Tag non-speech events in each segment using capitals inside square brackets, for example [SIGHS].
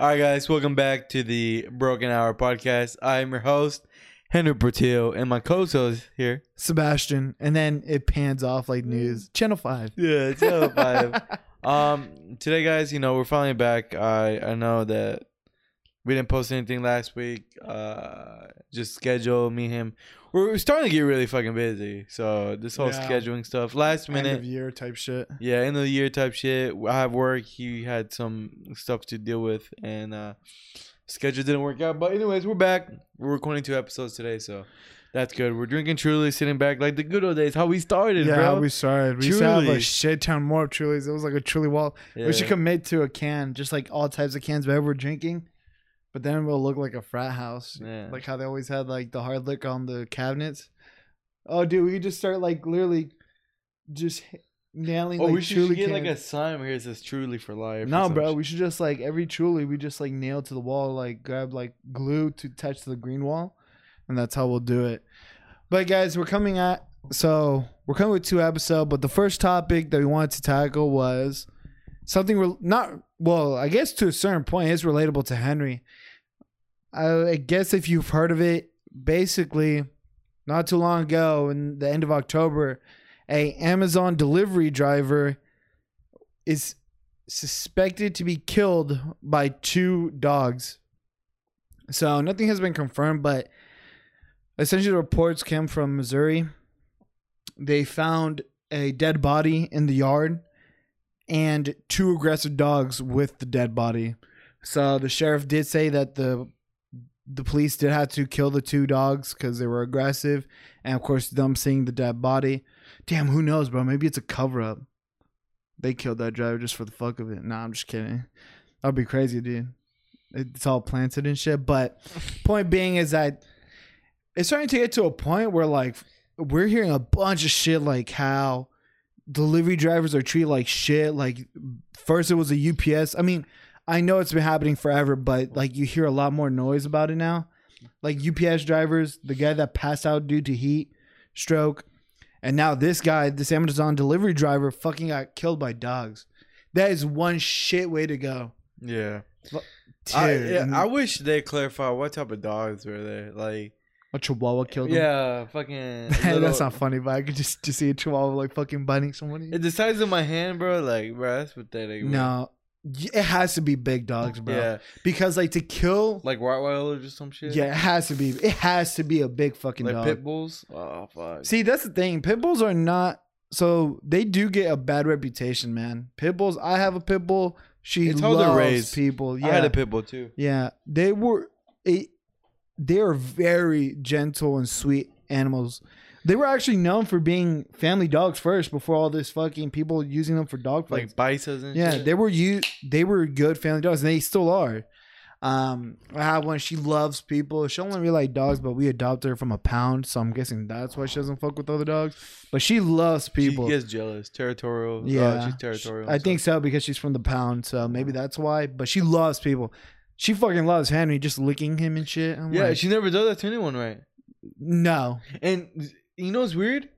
All right, guys, welcome back to the Broken Hour podcast. I'm your host, Henry Portillo, and my co-host here. Sebastian, and then it pans off like news. Channel Five. Yeah, Channel Five. [LAUGHS] um, today, guys, you know we're finally back. I I know that we didn't post anything last week. Uh, just schedule me him. We're, we're starting to get really fucking busy. So this whole Yeah. scheduling stuff, last End minute, of year type shit. yeah, end of the year type shit. I have work. He had some stuff to deal with, and uh schedule didn't work out. But anyways, we're back. We're recording two episodes today, so that's good. We're drinking Truly, sitting back like the good old days, how we started, Yeah, bro. we started. We used to have a shit ton more of Trulies. It was like a Truly wall. We should commit to a can, just like all types of cans, whatever we're drinking. But then we'll look like a frat house, Yeah. like how they always had like the hard liquor on the cabinets. Oh, dude, we could just start like literally just nailing. Oh, like, we should, Truly get like a sign where it says "Truly for life." No, bro, shit. we should just like every truly we just like nail to the wall, like grab like glue to attach to the green wall, and that's how we'll do it. But guys, we're coming at so we're coming with two episodes, but the first topic that we wanted to tackle was something re- not well, I guess to a certain point it's relatable to Henry. I, I guess if you've heard of it, basically, not too long ago, in the end of October, a Amazon delivery driver is suspected to be killed by two dogs. So nothing has been confirmed, but essentially the reports came from Missouri. They found a dead body in the yard and two aggressive dogs with the dead body. So the sheriff did say that the the police did have to kill the two dogs because they were aggressive, and of course them seeing the dead body. Damn, who knows, bro? Maybe it's a cover up. They killed that driver just for the fuck of it. Nah, I'm just kidding. That'd be crazy, dude. It's all planted and shit. But point being is that it's starting to get to a point where like we're hearing a bunch of shit like how delivery drivers are treated like shit. Like first it was a UPS. I mean, I know it's been happening forever, but like you hear a lot more noise about it now. Like UPS drivers, the guy that passed out due to heat stroke, and now this guy, this Amazon delivery driver, fucking got killed by dogs. That is one shit way to go. yeah. Dude, I, yeah, I wish they clarify what type of dogs were there. Like, a chihuahua killed him. yeah, fucking. [LAUGHS] That's not funny, but I could just, just see a chihuahua like fucking biting somebody. It the size of my hand, bro. Like, bro, that's pathetic. bro. no, it has to be big dogs, bro. Yeah, Because like to kill, like Rottweilers or some shit. yeah, it has to be. It has to be a big fucking like dog. pit bulls. Oh fuck. See, that's the thing. Pit bulls are not. So they do get a bad reputation, man. Pit bulls. I have a pit bull. She It's loves people. Yeah, I had a pit bull too. Yeah, they were. It, they are very gentle and sweet animals. They were actually known for being family dogs first, before all this fucking people using them for dog fights. Like bisons and yeah, shit. they were you. They were good family dogs, and they still are. Um, I have one. She loves people. She only really like dogs, but we adopted her from a pound, so I'm guessing that's why she doesn't fuck with other dogs. But she loves people. She gets jealous. Territorial. Yeah, Yeah, she's territorial. I and think so because she's from the pound, so maybe that's why. But she loves people. She fucking loves Henry, just licking him and shit. I'm Yeah, like, she never does that to anyone, right? no, And you know what's weird?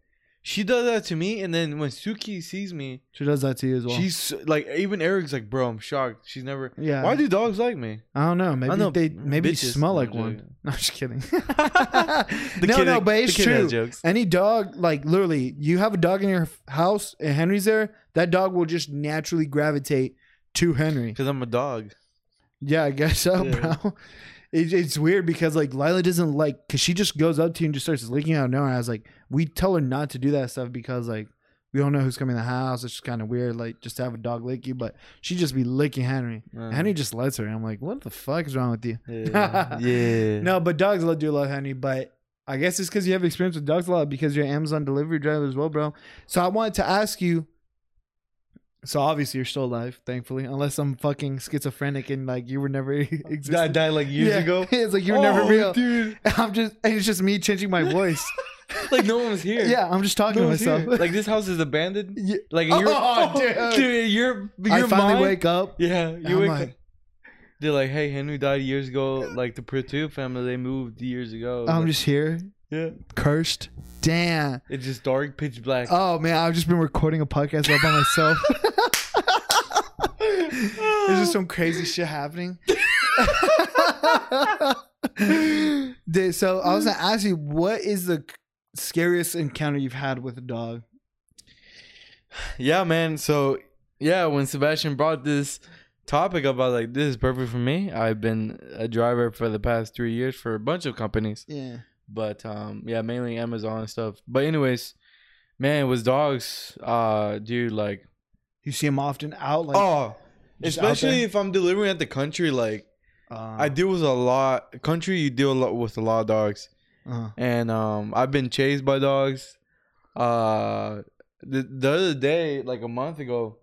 She does that to me, and then when Suki sees me, she does that to you as well. she's like, even Eric's like, bro, I'm shocked. She's never. yeah. Why do dogs like me? I don't know. Maybe know they maybe you bitches- smell like one. [LAUGHS] No, I'm just kidding. [LAUGHS] The no, kid- no, but it's kid true. jokes. Any dog, like literally, you have a dog in your house and Henry's there, that dog will just naturally gravitate to Henry. Because I'm a dog. Yeah, I guess so, Yeah. bro. [LAUGHS] It, it's weird because like Lila doesn't like because she just goes up to you and just starts licking out of nowhere. I was like, we tell her not to do that stuff because like we don't know who's coming in the house. It's just kind of weird, like just to have a dog lick you. But she just be licking Henry. Uh, Henry just lets her. I'm like, what the fuck is wrong with you? Yeah. [LAUGHS] yeah. No, but dogs love- do love Henry. But I guess it's because you have experience with dogs a lot because you're an Amazon delivery driver as well, bro. So I wanted to ask you. So obviously you're still alive, thankfully, unless I'm fucking schizophrenic and like you were never [LAUGHS] existed. I died like years Yeah. ago. [LAUGHS] it's like you were never Oh, real. dude. [LAUGHS] I'm just, and it's just me changing my voice. Like no one was here. yeah, I'm just talking no to myself. here. Like this house is abandoned. Yeah. Like you're, Oh, dude. dude, you're, I finally mind- wake up. Yeah, you wake like, up. They're like, hey, Henry died years ago. Like the Prithu family, they moved years ago. I'm just here, yeah. cursed. Damn. It's just dark, pitch black. Oh man, I've just been recording a podcast all by myself. [LAUGHS] There's just some crazy shit happening. [LAUGHS] Dude, so I was gonna ask you, what is the scariest encounter you've had with a dog? Yeah, man. So yeah, when Sebastian brought this topic up, I was like, this is perfect for me. I've been a driver for the past three years for a bunch of companies, Yeah. But um, yeah, mainly Amazon and stuff. But anyways, man, with dogs, uh, dude, like, You see them often out, like oh, especially if I'm delivering at the country, like. uh, I deal with a lot. Country, you deal a lot with a lot of dogs, uh, and um, I've been chased by dogs. Uh, the the other day, like a month ago,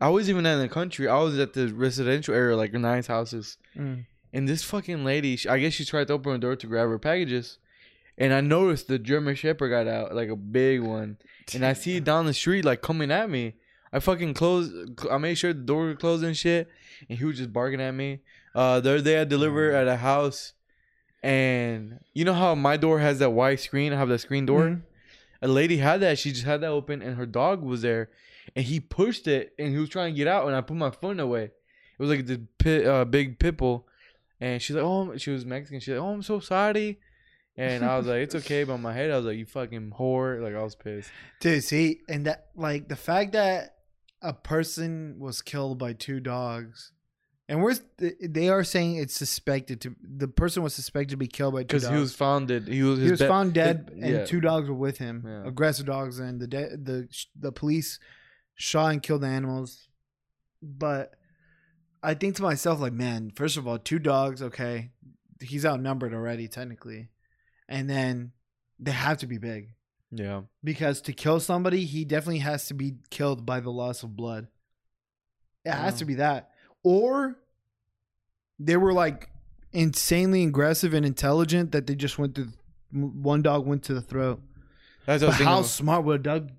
I was even in the country. I was at the residential area, like nice houses, mm. And this fucking lady, she, I guess she tried to open the door to grab her packages, and I noticed the German Shepherd got out, like a big one, and I see it down the street, like coming at me. I fucking closed. I made sure the door was closed and shit, and he was just barking at me. Uh, the other day I delivered at a house, and you know how my door has that white screen. I have that screen door. Mhm. A lady had that. She just had that open, and her dog was there, and he pushed it, and he was trying to get out, and I put my phone away. It was like the pit, uh, big pit bull, and she's like, "Oh," she was Mexican. She's like, "Oh, I'm so sorry," and I was like, "It's okay." But in my head, I was like, "You fucking whore!" Like I was pissed. Dude, see, and that like the fact that a person was killed by two dogs, and we're they are saying it's suspected to the person was suspected to be killed by two dogs. Because he was founded. He was. he was found dead, his- and yeah. two dogs were with him, Yeah. aggressive dogs, and the de- the the police shot and killed the animals. But I think to myself, like, man, first of all, two dogs, okay, he's outnumbered already technically, and then they have to be big Yeah. because to kill somebody, he definitely has to be killed by the loss of blood. It has to be that, or they were like insanely aggressive and intelligent that they just went to one dog went to the throat. That's But what I was how smart would a dog?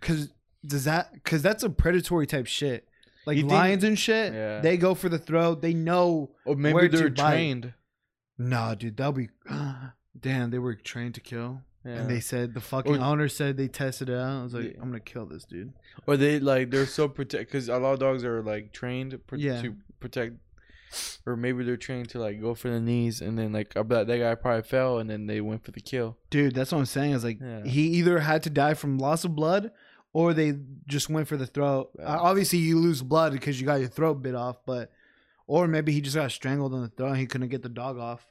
Because does that? Because that's a predatory type shit. Like You think- lions and shit, Yeah. they go for the throat. They know. Or maybe where they're to bite. trained. Nah, dude, that'll be. [GASPS] Damn, they were trained to kill. Yeah. And they said the fucking Or- owner said they tested it out. I was like, Yeah. I'm gonna kill this dude. Or they like they're so protect because a lot of dogs are like trained to, pr- Yeah. to protect, or maybe they're trained to like go for the knees and then like I bet that guy probably fell and then they went for the kill. Dude, that's what I'm saying. Is like Yeah. he either had to die from loss of blood, or they just went for the throat. Yeah. Uh, obviously, you lose blood because you got your throat bit off, but or maybe he just got strangled on the throat. and He couldn't get the dog off.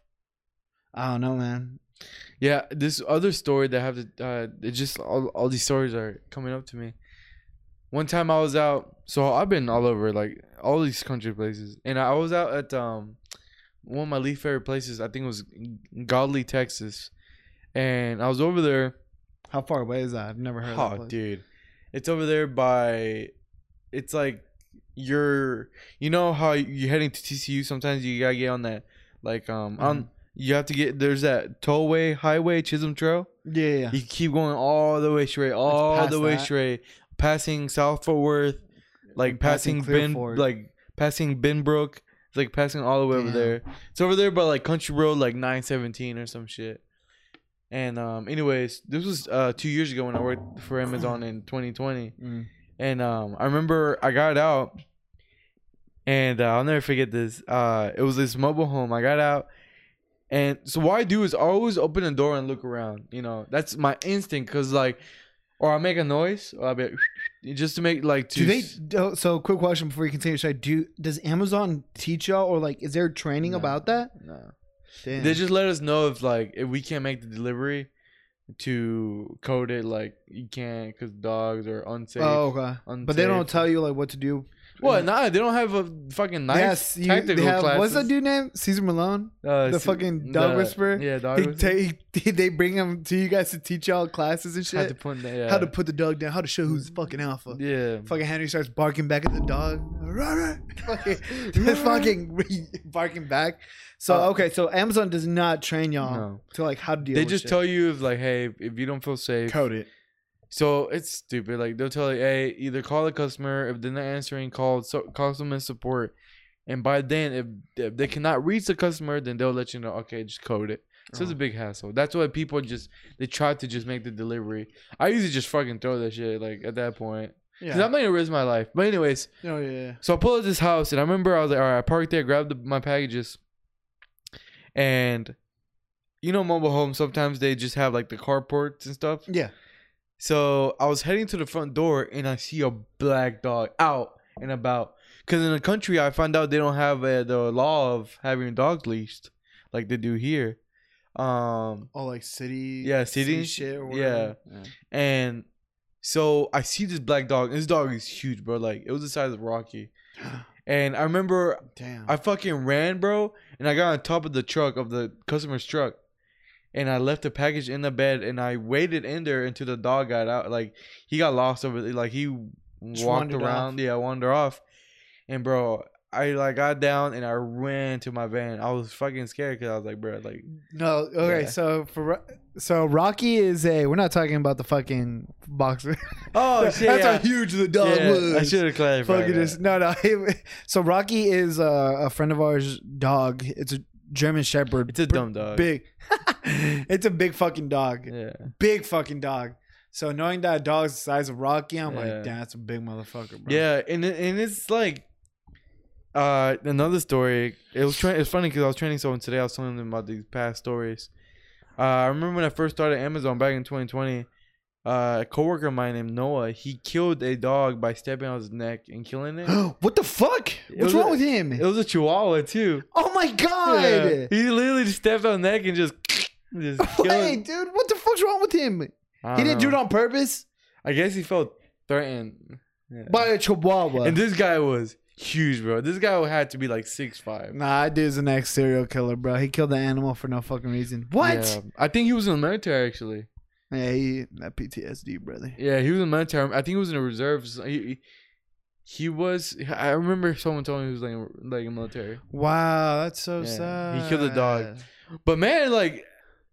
I don't know, man. Yeah, this other story that I have to uh, it just all all these stories are coming up to me. One time I was out, so I've been all over like all these country places, and I was out at um one of my least favorite places. I think it was Godley, Texas, and I was over there. How far away is that? I've never heard. of Oh, dude, it's over there by. It's like you're, you know how you're heading to TCU. Sometimes you gotta get on that, like um, Mhm. on you have to get there's that tollway highway Chisholm Trail. Yeah. You keep going all the way straight, all the way that. straight, passing South Fort Worth, like passing passing, Ben, like passing Benbrook. It's like passing all the way over there. It's over there by like Country Road, like nine seventeen or some shit. And um, anyways, this was uh two years ago when I worked for Amazon in 2020, Mm. and um, I remember I got out, and uh, I'll never forget this. Uh, it was this mobile home. I got out, and so what I do is I always open the door and look around. You know, that's my instinct, cause like, or I make a noise, or I be just to make like. To Do they? do- So, quick question before you continue. Should I do? Does Amazon teach y'all, or like, is there training No. about that? No. Damn. They just let us know if like if we can't make the delivery, to code it like you can't because dogs are unsafe. oh, okay. But they don't tell you like what to do. What? Nah, they don't have a fucking knife. Yes, you, tactical they have. classes. What's that dude name? Cesar Millan. Uh, the fucking dog the- whisperer? Yeah, dog He whisperer. ta- they bring him to you guys to teach y'all classes and shit. to put that, yeah. How to put the dog down. How to show who's fucking alpha. yeah. Fucking Henry starts barking back at the dog. [LAUGHS] fucking, [LAUGHS] fucking [LAUGHS] barking back. So Uh, okay, so Amazon does not train y'all No. to like how to deal. They just shit. tell you if like, hey, if you don't feel safe, code it. So it's stupid. Like they'll tell you, hey, either call the customer if they're not answering, call so, customer support, and by then, if, if they cannot reach the customer, then they'll let you know. Okay, just code it. So it's a Oh. big hassle. That's why people just they try to just make the delivery. I usually just fucking throw that shit. Like at that point, Yeah. Because I'm not gonna risk my life. But anyways, Oh yeah. so I pull up this house, and I remember I was like, all right, I parked there, grabbed the, my packages, and you know, mobile homes sometimes they just have like the carports and stuff. Yeah. So I was heading to the front door, and I see a black dog out and about. Because in the country, I found out they don't have uh, the law of having dogs leashed like they do here. Um, Oh, like city. Yeah, city shit. Or yeah. whatever. and so I see this black dog. This dog is huge, bro. Like it was the size of Rocky. [GASPS] And I remember Damn. I fucking ran, bro, and I got on top of the truck of the customer's truck, and I left the package in the bed, and I waited in there until the dog got out. Like he got lost over, there. like he Just walked wandered around, yeah, wandered off, and bro, I like got down and I ran to my van. I was fucking scared because I was like, bro, like no. Okay. Yeah. So for so Rocky is a. We're not talking about the fucking boxer. oh [LAUGHS] That's shit, yeah. how huge the dog Yeah, was. I should have clarified. Fucking just no no. [LAUGHS] so Rocky is uh, a friend of ours' dog. It's a German Shepherd. It's a dumb dog. Big. [LAUGHS] [LAUGHS] it's a big fucking dog. Yeah. Big fucking dog. So knowing that dog's the size of Rocky, I'm Yeah. like, damn, that's a big motherfucker, bro. Yeah, and and it's like uh another story. It was tra- it's funny because I was training someone today. I was telling them about these past stories. Uh, I remember when I first started Amazon back in 2020. Uh, a coworker of mine named Noah, he killed a dog by stepping on his neck and killing it. [GASPS] what the fuck? It What's wrong a- with him? It was a Chihuahua too. oh my god! Yeah. He literally just stepped on the neck and just [LAUGHS] just [LAUGHS] killed Wait, it. dude, what the fuck's wrong with him? He didn't do it on purpose. I guess he felt threatened. Yeah. By a chihuahua. and this guy was huge, bro. This guy had to be like six five. nah, that dude's the next serial killer, bro. He killed the animal for no fucking reason. What? Yeah. I think he was in the military actually. Yeah, he, that PTSD, brother. Yeah, he was in the military. I think he was in the reserves. He, he, was. I remember someone told me he was like like in military. Wow, that's so Yeah, sad. he killed a dog. But man, like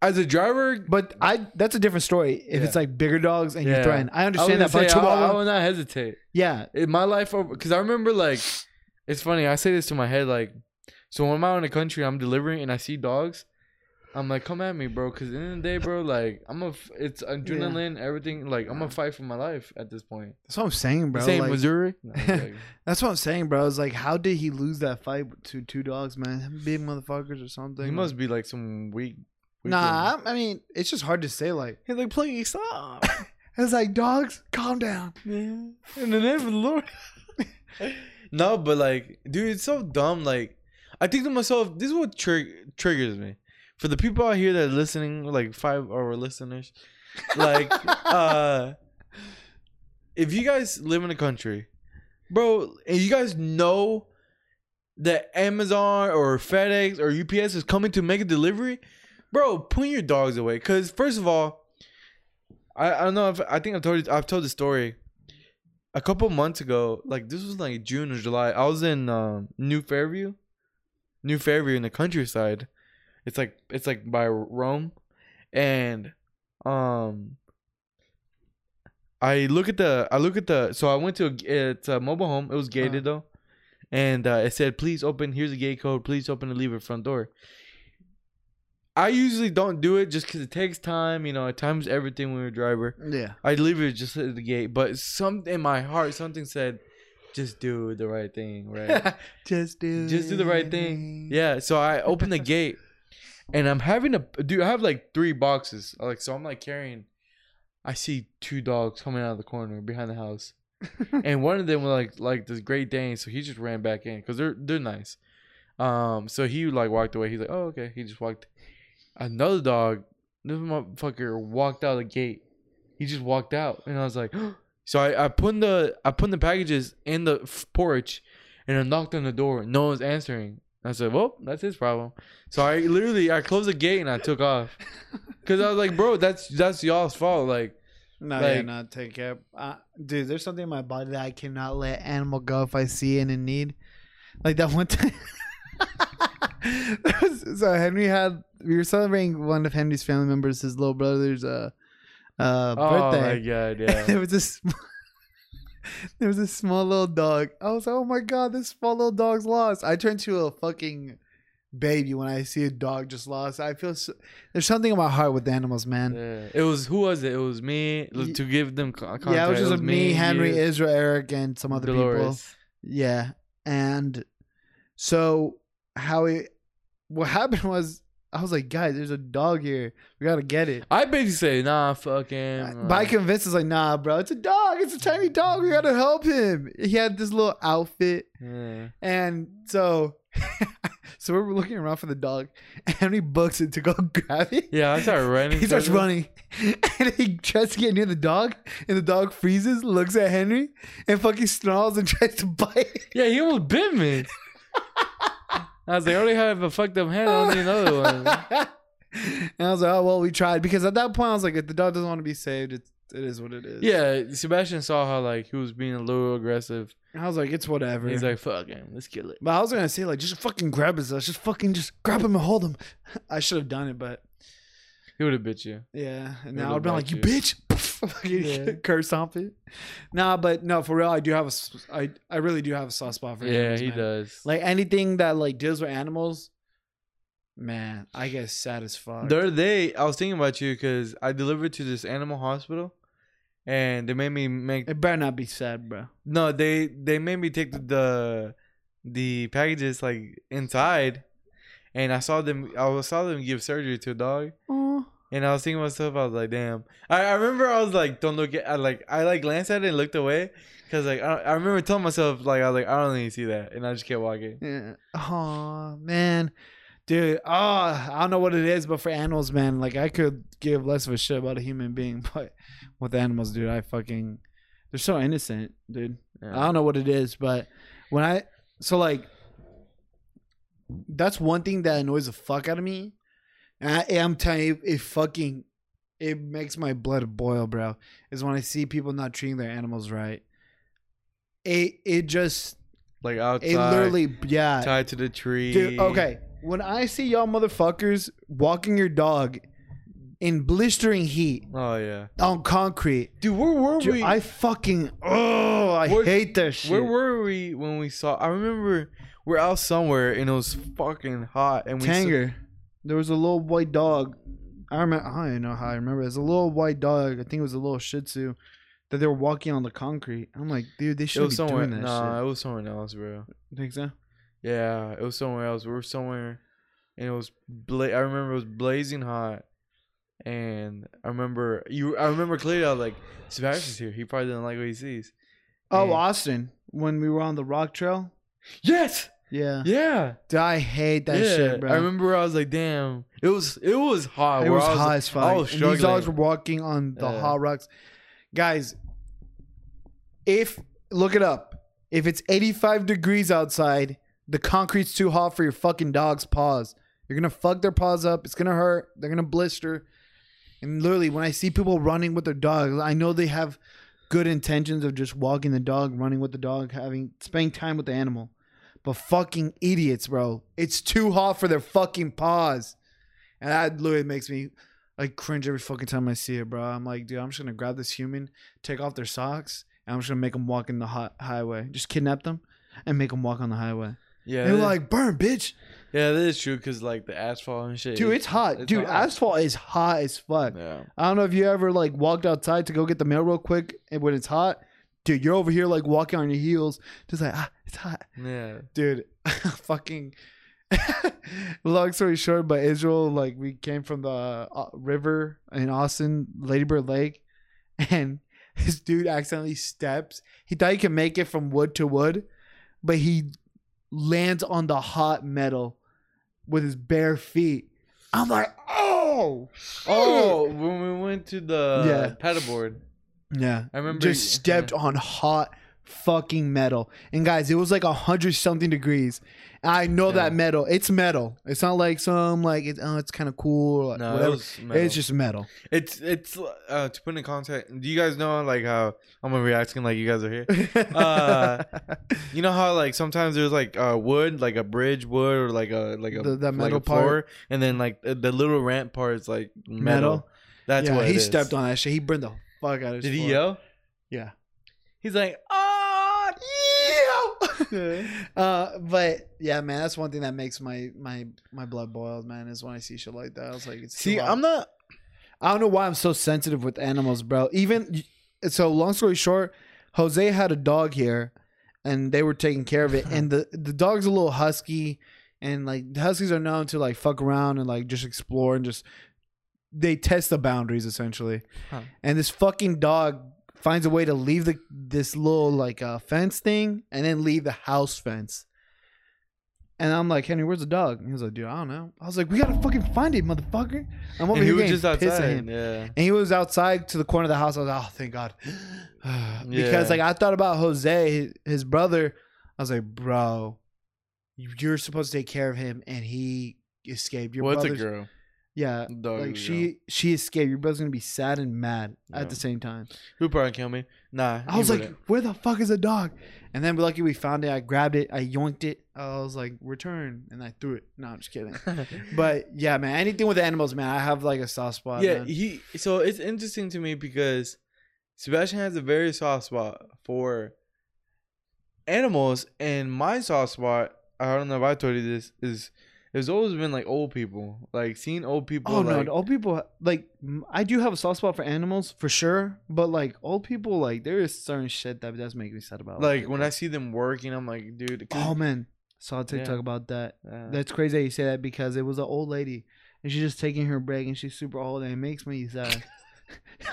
as a driver, But I that's a different story. If Yeah. it's like bigger dogs and you're Yeah. threatened. I I understand gonna that. But I, I would not hesitate. yeah. In my life, because I remember like, it's funny. I say this to my head like, so when I'm out in the country, I'm delivering and I see dogs. I'm like, come at me, bro. Because in the, the day, bro, like I'm a, f- it's adrenaline, everything. Like I'm gonna fight for my life at this point. That's what I'm saying, bro. Same Like, Missouri. No, I'm [LAUGHS] that's what I'm saying, bro. It's like, how did he lose that fight to two dogs, man? Big motherfuckers or something. he must be like some weak. weak Nah, I I mean, it's just hard to say. Like, He's like, please stop. [LAUGHS] it's like dogs, calm down. In the name of the Lord. [LAUGHS] no, but like, dude, it's so dumb. Like, I think to myself, this is what trig- triggers me. For the people out here that are listening, like five of our listeners, like, [LAUGHS] uh, if you guys live in a country, bro, and you guys know that Amazon or FedEx or UPS is coming to make a delivery, bro, put your dogs away. Cause first of all, I, I don't know if I think I've told you I've told the story. A couple months ago, like this was like June or July, I was in um, New Fairview, New Fairview in the countryside. It's like it's like by Rhome, and um, I look at the I look at the so I went to a, it's a mobile home. It was gated though, and uh, it said please open. Here's a gate code. Please open and leave at front door. I usually don't do it just because it takes time. You know, it times everything when you're a driver. Yeah. I leave it just at the gate, but some in my heart something said, just do the right thing, right? [LAUGHS] just do. just do the right thing. Yeah. So I open the [LAUGHS] gate, and I'm having a dude. I have like three boxes. Like so, I'm like carrying. I see two dogs coming out of the corner behind the house, [LAUGHS] and one of them was like like this Great Dane. So he just ran back in because they're they're nice. Um. So he like walked away. He's like, oh okay. He just walked. Another dog. This motherfucker walked out of the gate. He just walked out, and I was like, [GASPS] so I I put the I put the packages in the f- porch, and I knocked on the door. No one's answering. I said, well, that's his problem. So I literally I closed the gate and I took off, [LAUGHS] cause I was like, bro, that's that's y'all's fault. Like, No, yeah, Like- not take care. Uh, dude, there's something in my body that I cannot let animal go if I see it in need. Like that one time. [LAUGHS] so Henry had we were celebrating one of Henry's family members, his little brother's uh uh birthday. oh my god, [LAUGHS] there was this [LAUGHS] there was a small little dog. I was like, oh my god, this small little dog's lost. I turn to a fucking baby when I see a dog just lost. I feel so, there's something in my heart with animals, man. Yeah. It was who was it? It was me to give them context. yeah, it was just me, Henry, you, Israel, Eric, and some other people. Yeah, and so how it what [LAUGHS] happened was I was like, guys, there's a dog here. We gotta get it. I basically say, nah, fuck him. But I convinced us like, nah, bro, it's a dog. It's a tiny dog. We gotta help him. He had this little outfit, Yeah. and so [LAUGHS] so we're looking around for the dog, [LAUGHS] and Henry books it to go [LAUGHS] grab it. Yeah, I start running. He starts running, and he tries to get near the dog, and the dog freezes, looks at Henry, and fucking snarls and tries to bite. Yeah, he almost bit me. I was like, I already have a fucked up hand. I don't need another one. [LAUGHS] and I was like, oh well, we tried because at that point I was like, if the dog doesn't want to be saved, it's it is what it is. Yeah, Sebastian saw how like he was being a little aggressive. And I was like, it's whatever. He's like, fuck him, let's kill it. but I was gonna say like, just fucking grab his ass, just fucking just grab him and hold him. [LAUGHS] I should have done it, but He would have bit you. yeah. And now I'd been [LAUGHS] like, you bitch, Yeah. [LAUGHS] curse it. Nah, but no, for real, I do have a, I I really do have a soft spot for him. Yeah, animals, he man. does. Like anything that like deals with animals, man, I get sad as fuck. The other day, I was thinking about you because I delivered to this animal hospital, and they made me make It better not be sad, bro. no. They they made me take the the, the packages like inside, and I saw them. I saw them give surgery to a dog, Oh, and I was thinking to myself, I was like, damn. I, I remember I was like, don't look at. I like I like glanced at it and looked away because like I, I remember telling myself like I was like I don't need to see that, and I just kept walking. yeah. Oh man, dude. Oh, I don't know what it is, but for animals, man, like I could give less of a shit about a human being, [LAUGHS] but with animals, dude, I fucking they're so innocent, dude. I don't know what it is, but when I so like that's one thing that annoys the fuck out of me. I am telling you, it fucking it makes my blood boil, bro. Is when I see people not treating their animals right. It it just Like outside, it literally yeah. tied to the tree. Dude, okay. When I see y'all motherfuckers walking your dog in blistering heat Oh yeah, on concrete, dude. Where were dude, we? I fucking oh, I Where- hate that shit. Where were we when we saw? I remember we're out somewhere and it was fucking hot and we. saw- Tanger. There was a little white dog. I remember. I don't know how I remember. There's a little white dog. I think it was a little Shih Tzu that they were walking on the concrete. I'm like, dude, they should be somewhere. doing that Nah, shit. it was somewhere else, bro. You think so? Yeah, it was somewhere else. We were somewhere, and it was. Bla- I remember it was blazing hot, and I remember you. I remember clearly. I was like, Sebastian's here. He probably didn't like what he sees. Oh, And- Austin, when we were on the rock trail. yes. Yeah. Yeah. Dude, I hate that yeah. shit, bro. I remember. I was like, damn. It was. It was hot. It was I hot as fuck. I was and these dogs were walking on the Yeah. hot rocks. Guys, if look it up. If it's 85 degrees outside, the concrete's too hot for your fucking dog's paws. You're gonna fuck their paws up. It's gonna hurt. They're gonna blister. And literally, when I see people running with their dogs, I know they have good intentions of just walking the dog, running with the dog, having spending time with the animal. But fucking idiots, bro. It's too hot for their fucking paws. And that literally makes me like cringe every fucking time I see it, bro. I'm like, dude, I'm just gonna grab this human, take off their socks, and I'm just gonna make them walk in the hot highway. Just kidnap them and make them walk on the highway. Yeah. they're like, burn, bitch. yeah, that is true. Cause like the asphalt and shit. Dude, it's hot. it's Dude, hot. asphalt is hot as fuck. Yeah. I don't know if you ever like walked outside to go get the mail real quick and when it's hot. Dude, you're over here like walking on your heels, just like, ah, it's hot. Yeah. dude [LAUGHS] fucking [LAUGHS] long story short but israel like we came from the uh, river in austin ladybird lake [LAUGHS] and this dude accidentally steps he thought he could make it from wood to wood but he lands on the hot metal with his bare feet i'm like oh Oh, when we went to the Yeah. paddleboard, yeah I remember. just stepped on hot fucking metal. And guys, it was like a hundred something degrees. I know Yeah. that metal. It's metal. It's not like some like it, oh, it's kind of cool. Or No, it whatever. metal. It's just metal. It's it's uh to put in context. Do you guys know like how I'm gonna reacting like you guys are here? [LAUGHS] Uh, You know how like sometimes there's like uh wood, like a bridge wood or like a like a The- that like metal a floor, part. and then like the, the little ramp part is like metal. Metal? That's yeah, what he it is. stepped on that shit. He burned the fuck out of his Did he floor. yell? Yeah. He's like, ah, Yeah. [LAUGHS] uh, but yeah, man, that's one thing that makes my my my blood boil, man. Is when I see shit like that. I was like, it's See, I'm not. I don't know why I'm so sensitive with animals, bro. Even so, long story short, Jose had a dog here, and they were taking care of it. and the the dog's a little husky, and like huskies are known to like fuck around and like just explore and just they test the boundaries essentially. Huh. And this fucking dog finds a way to leave the this little like uh, fence thing and then leave the house fence. And I'm like, Henry, where's the dog? And he was like, dude, I don't know. I was like, we gotta fucking find it, motherfucker. I'm over And he here was getting just outside. him. Yeah. And he was outside to the corner of the house. I was like, oh, thank God. [SIGHS] because Yeah. like I thought about Jose, his, brother. I was like, bro, you're supposed to take care of him, and he escaped. Your Well, it's a brother's- girl. Yeah, Dog like is a she she escaped. Your brother's gonna be sad and mad Yeah. at the same time. Who probably kill me? Nah. I was like, where the fuck is the dog? And then lucky we found it. I grabbed it. I yoinked it. I was like, return, and I threw it. No, I'm just kidding. [LAUGHS] But yeah, man, anything with animals, man, I have like a soft spot. yeah, man. he. So it's interesting to me because Sebastian has a very soft spot for animals, and my soft spot. I don't know if I told you this is. There's always been like old people, like seeing old people. Oh like, no, old people like I do have a soft spot for animals for sure, but like old people, like there is certain shit that does make me sad about. like when I see them working, I'm like, dude. oh man, saw a TikTok Yeah. about that. uh, That's crazy that you say that because it was an old lady and she's just taking her break and she's super old and it makes me sad.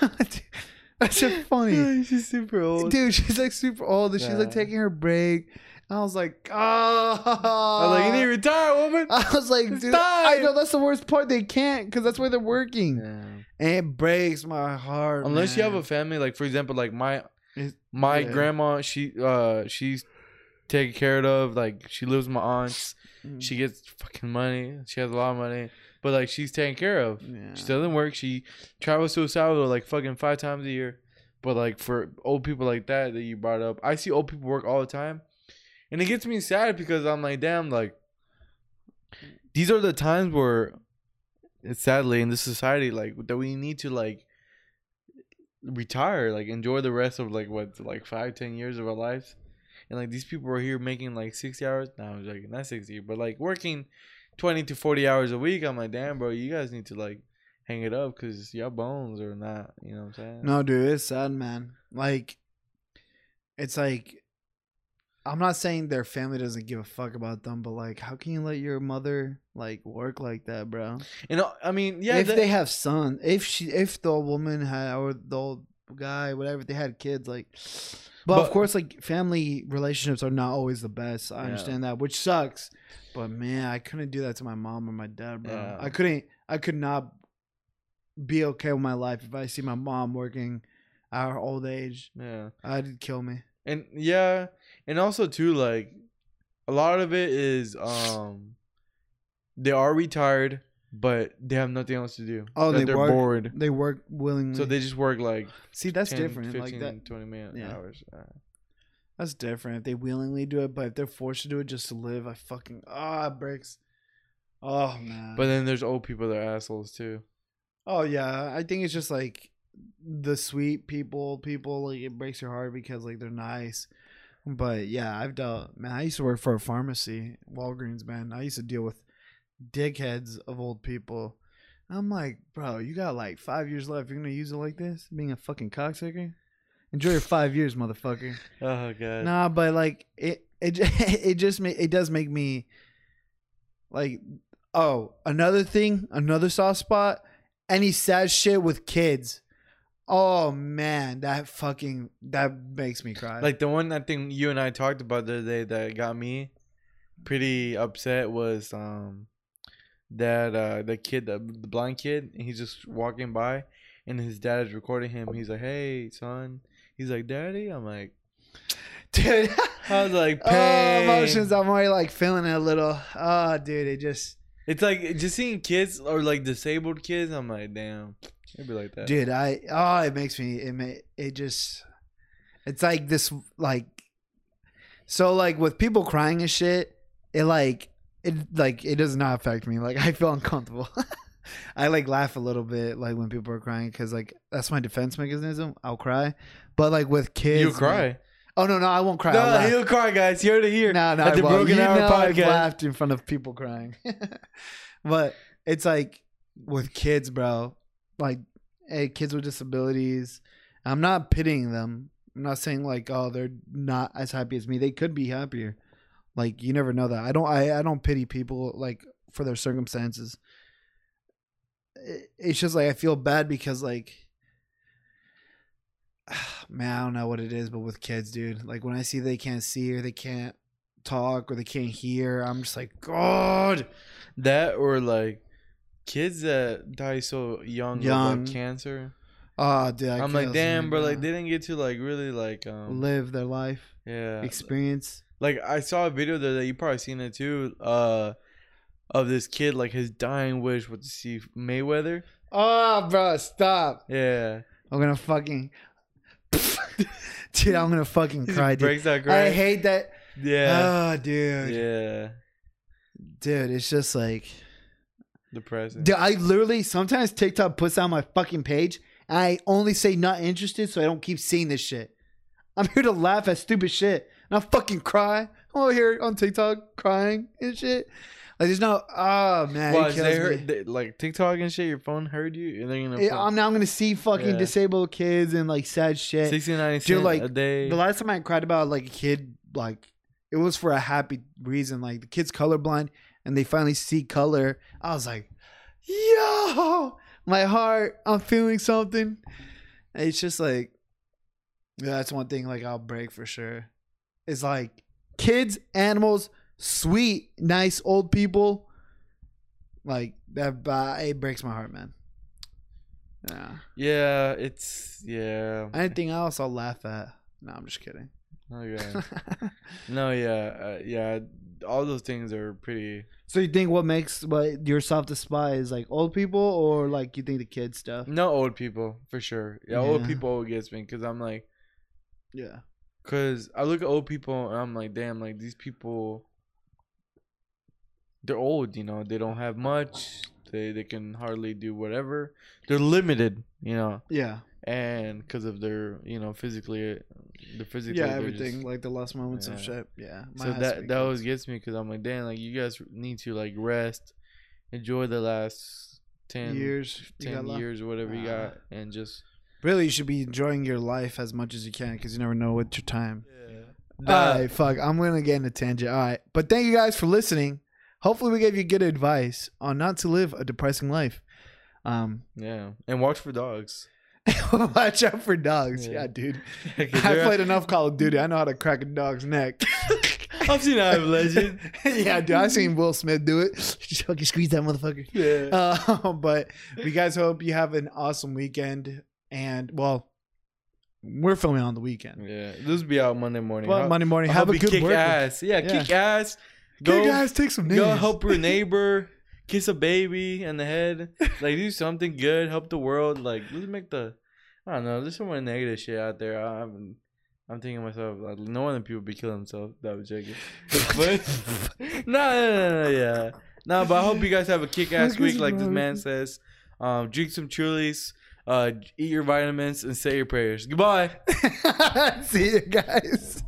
[LAUGHS] [LAUGHS] That's just funny. [LAUGHS] She's super old. Dude, she's like super old and she's like taking her break. I was like, oh. I was like, you need to retire, woman. [LAUGHS] I was like, It's dude, I know that's the worst part. They can't because that's why they're working. Yeah. And it breaks my heart. Unless you have a family, like for example, like my my yeah. grandma, she uh she's taken care of. Like she lives with my aunts. Mm. She gets fucking money. She has a lot of money, but like she's taken care of. Yeah. She doesn't work. She travels to El Salvador like fucking five times a year. But like for old people like that that you brought up, I see old people work all the time, and it gets me sad because I'm like, damn, like these are the times where, it's sadly in this society, like that we need to like retire, like enjoy the rest of like what like five, ten years of our lives, and like these people are here making like sixty hours. No, I'm joking, not sixty, but like working twenty to forty hours a week. I'm like, damn, bro, you guys need to like hang it up because your bones are not. You know what I'm saying? No, dude, it's sad, man. Like, it's like, I'm not saying their family doesn't give a fuck about them, but like, how can you let your mother like work like that, bro? And uh, I mean, yeah, if that- they have son, if she, if the old woman had or the old guy, whatever, they had kids, like. But, of course, like family relationships are not always the best. I Yeah. understand that, which sucks. But man, I couldn't do that to my mom or my dad, bro. Yeah. I couldn't. I could not be okay with my life if I see my mom working at her old age. yeah. I'd kill me. and yeah and also too like a lot of it is um they are retired but they have nothing else to do Oh, they they're work- bored They work willingly. so they just work like see that's 10, different. 15, like that, 20 minute yeah. hours that's different. If they willingly do it, but if they're forced to do it just to live, I fucking ah it breaks. Oh man. but then there's old people that are assholes too oh yeah, I think it's just like the sweet people, people like it breaks your heart because like they're nice. But yeah, I've dealt. Man, I used to work for a pharmacy, Walgreens. Man, I used to deal with dickheads of old people. I'm like, bro, you got like five years left. You're gonna use it like this, being a fucking cocksucker. Enjoy your five years, motherfucker. [LAUGHS] oh god Nah, but like it, it, [LAUGHS] it just ma- it does make me like, oh, another thing, another soft spot. Any sad shit with kids. Oh man, that fucking that makes me cry. like the one i think you and i talked about the other day that got me pretty upset was um that uh the kid the, the blind kid and he's just walking by and his dad is recording him he's like hey son he's like daddy i'm like [LAUGHS] dude. i was like [LAUGHS] oh, emotions. I'm already like feeling it a little. Oh, dude, it just, it's like just seeing kids or like disabled kids i'm like damn it'd be like that dude. I oh, it makes me. It may, it just. It's like this, like. So like with people crying and shit, it like it like it does not affect me. Like [LAUGHS] I feel uncomfortable. [LAUGHS] I like laugh a little bit like when people are crying because like that's my defense mechanism. I'll cry, but like with kids, you man- cry Oh no, no, I won't cry. No, he'll cry, guys. You heard it here. No, no, at I the won't. Broken you Hour know I've laughed in front of people crying. [LAUGHS] but it's like with kids, bro. Like, hey, kids with disabilities. I'm not pitying them. I'm not saying like, oh, they're not as happy as me. They could be happier. Like, you never know that. I don't. I, I don't pity people like for their circumstances. It- It's just like I feel bad because like [SIGHS] man, I don't know what it is, but with kids, dude, like when I see they can't see or they can't talk or they can't hear, I'm just like, God. That or like kids that die so young, Young. like cancer. Oh, dude, I'm like, damn, bro. Like they didn't get to like really like um live their life, yeah. experience. Like I saw a video there that you probably seen it too. Uh, of this kid like his dying wish was to see Mayweather. Oh, bro, stop! Yeah, I'm gonna fucking, [LAUGHS] dude, I'm gonna fucking [LAUGHS] cry, dude. I hate that. yeah, Oh, dude, yeah. dude, it's just like, Depressing. dude, I literally sometimes TikTok puts out my fucking page, and I only say not interested, so I don't keep seeing this shit. I'm here to laugh at stupid shit, not fucking cry. I'm over here on TikTok crying and shit. Like, there's no, oh man, Well, they heard they, like TikTok and shit. Your phone heard you, and they're gonna. Yeah, I'm now gonna see fucking Yeah. disabled kids and like sad shit. sixty nine Dude, cents like, a day. The last time I cried about like a kid, like it was for a happy reason. Like the kid's colorblind and they finally see color. I was like, yo, my heart, I'm feeling something. It's just like, yeah, that's one thing like I'll break for sure. It's like kids, animals, sweet, nice old people. Like that, uh, it breaks my heart, man. Yeah. yeah, it's yeah. Anything else, I'll laugh at. No, I'm just kidding. Okay. [LAUGHS] no, yeah, uh, yeah. All those things are pretty. so you think what makes what yourself despise like old people or like you think the kid stuff? No old people for sure. Yeah, old Yeah. people gets me because I'm like, Yeah. because I look at old people and I'm like, damn, like these people. They're old, you know. They don't have much. They they can hardly do whatever. They're limited, you know, Yeah. And because of their, you know, physically, the physically. Yeah, everything just- like the last moments of Yeah. shit. Yeah. so mine has to that that always gets me because I'm like, damn, like you guys need to like rest, enjoy the last 10, years. 10 got left. years whatever you got, and just Really, you should be enjoying your life as much as you can because you never know what your time. Nah, All right, fuck. I'm gonna get in a tangent. All right, but thank you guys for listening. Hopefully, we gave you good advice on not to live a depressing life. Um, yeah, and watch for dogs. [LAUGHS] watch out for dogs. Yeah. Yeah, dude. [LAUGHS] I played enough Call of Duty. I know how to crack a dog's neck. [LAUGHS] I've seen I Am Legend. yeah, dude. I seen Will Smith do it. Just fucking squeeze that motherfucker. Yeah. Uh, but we guys hope you have an awesome weekend. And well, we're filming on the weekend. yeah, this will be out Monday morning. Well, Monday morning, I have a good kick work. ass. Yeah, Yeah. kick ass. Go, Go, guys, take some names. go help your neighbor. Kiss a baby in the head. Like do something good. Help the world. Like let's make the. I don't know. There's so much negative shit out there. I'm, I'm thinking to myself like no one people be killing themselves. That was joking. [LAUGHS] But no, no, no, no, yeah. No, but I hope you guys have a kick ass week, like this man says. Um, drink some Trulies. Uh, eat your vitamins and say your prayers. Goodbye. [LAUGHS] See you guys.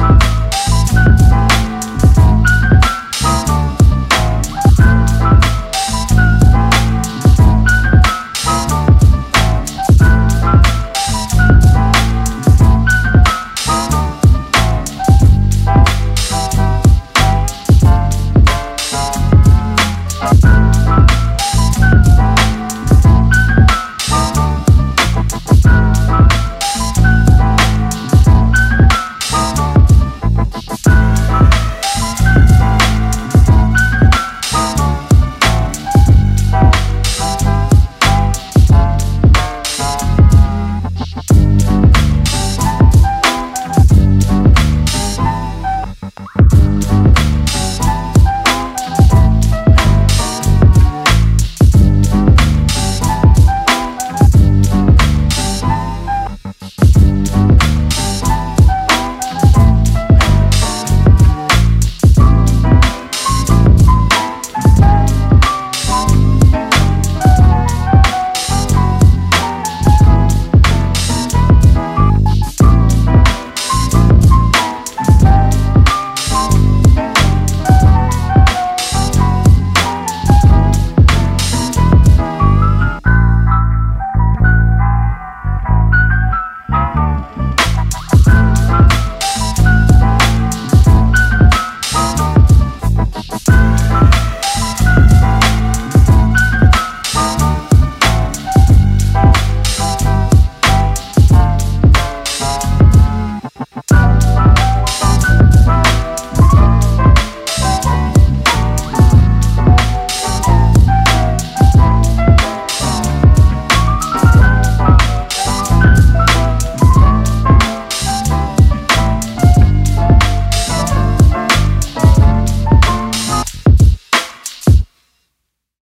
Bye.